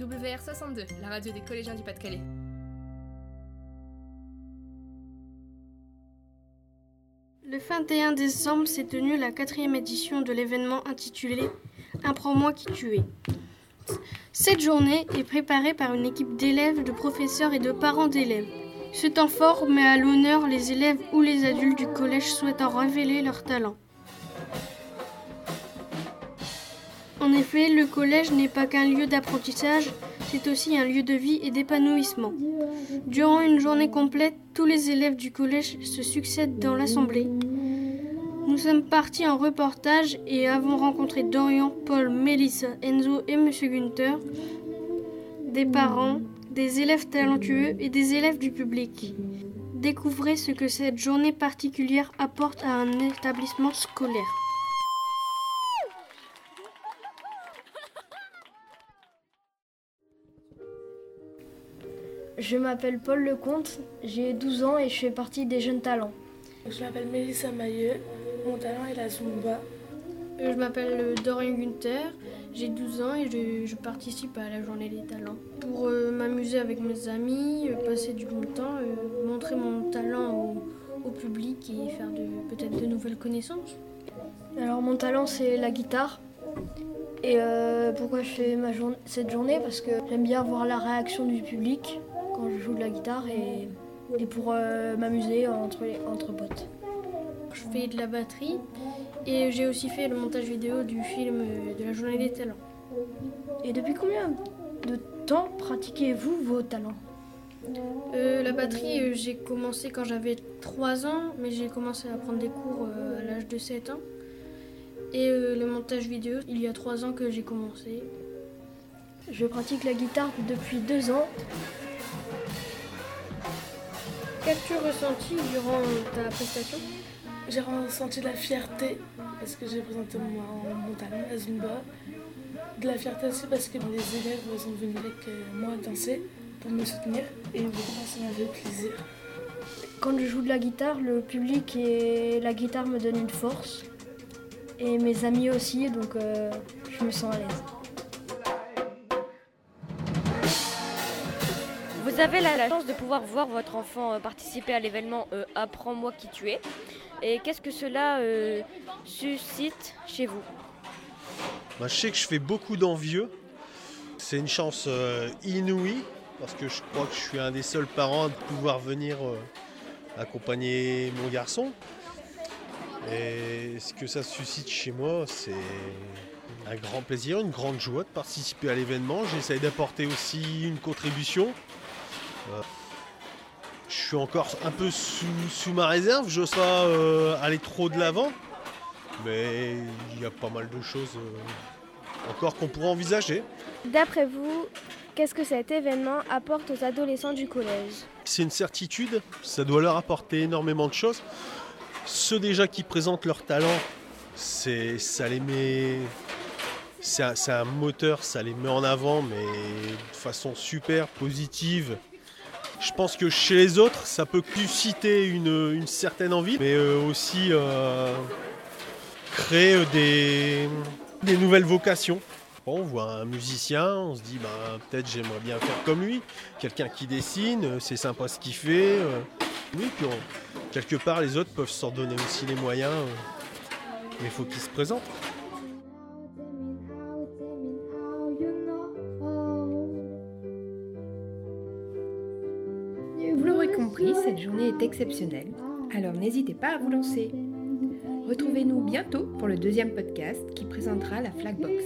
WR62, la radio des collégiens du Pas-de-Calais. Le 21 décembre s'est tenue la quatrième édition de l'événement intitulé Apprends-moi qui tu es. Cette journée est préparée par une équipe d'élèves, de professeurs et de parents d'élèves. Ce temps fort met à l'honneur les élèves ou les adultes du collège souhaitant révéler leur talent. En effet, le collège n'est pas qu'un lieu d'apprentissage, c'est aussi un lieu de vie et d'épanouissement. Durant une journée complète, tous les élèves du collège se succèdent dans l'assemblée. Nous sommes partis en reportage et avons rencontré Dorian, Paul, Melissa, Enzo et Monsieur Günther, des parents, des élèves talentueux et des élèves du public. Découvrez ce que cette journée particulière apporte à un établissement scolaire. Je m'appelle Paul Lecomte, j'ai 12 ans et je fais partie des jeunes talents. Je m'appelle Mélissa Mailleux, mon talent est la Zumba. Euh, Je m'appelle euh, Dorian Gunther, j'ai 12 ans et je, je participe à la journée des talents. Pour euh, m'amuser avec mes amis, euh, passer du bon temps, euh, montrer mon talent au, au public et faire de- peut-être de nouvelles connaissances. Alors mon talent c'est la guitare. Et euh, pourquoi je fais ma jour- cette journée? Parce que j'aime bien voir la réaction du public quand je joue de la guitare et, et pour euh, m'amuser entre, les- entre potes. Je fais de la batterie et j'ai aussi fait le montage vidéo du film euh, de la journée des talents. Et depuis combien de temps pratiquez-vous vos talents? Euh, la batterie, j'ai commencé quand j'avais 3 ans, mais j'ai commencé à prendre des cours à l'âge de 7 ans. Et euh, le montage vidéo, il y a 3 ans que j'ai commencé. Je pratique la guitare depuis deux ans. Qu'as-tu ressenti durant ta prestation? J'ai ressenti de la fierté parce que j'ai présenté mon, mon talent, la Zumba. De la fierté aussi parce que les élèves sont venus avec euh, moi danser pour me soutenir et vraiment ça m'a fait plaisir. Quand je joue de la guitare, le public et la guitare me donnent une force. Et mes amis aussi, donc euh, je me sens à l'aise. Vous avez la, chance de pouvoir voir votre enfant euh, participer à l'événement euh, Apprends-moi qui tu es. Et qu'est-ce que cela euh, suscite chez vous? Bah, je sais que je fais beaucoup d'envieux. C'est une chance inouïe parce que je crois que je suis un des seuls parents à pouvoir venir accompagner mon garçon. Et ce que ça suscite chez moi, c'est un grand plaisir, une grande joie de participer à l'événement. J'essaye d'apporter aussi une contribution. Je suis encore un peu sous, sous ma réserve, je n'ose pas euh, aller trop de l'avant. Mais il y a pas mal de choses euh, encore qu'on pourrait envisager. D'après vous, qu'est-ce que cet événement apporte aux adolescents du collège? C'est une certitude, ça doit leur apporter énormément de choses. Ceux déjà qui présentent leur talent, c'est, ça les met. C'est un, c'est un moteur, ça les met en avant, mais de façon super positive. Je pense que chez les autres, ça peut susciter une, certaine envie, mais euh, aussi euh, créer des, nouvelles vocations. On voit un musicien, on se dit bah, peut-être j'aimerais bien faire comme lui. Quelqu'un qui dessine, euh, c'est sympa ce qu'il fait. Oui, puis quelque part les autres peuvent s'en donner aussi les moyens, mais il faut qu'ils se présentent. cette journée est exceptionnelle, alors n'hésitez pas à vous lancer. Retrouvez-nous bientôt pour le deuxième podcast qui présentera la Flagbox.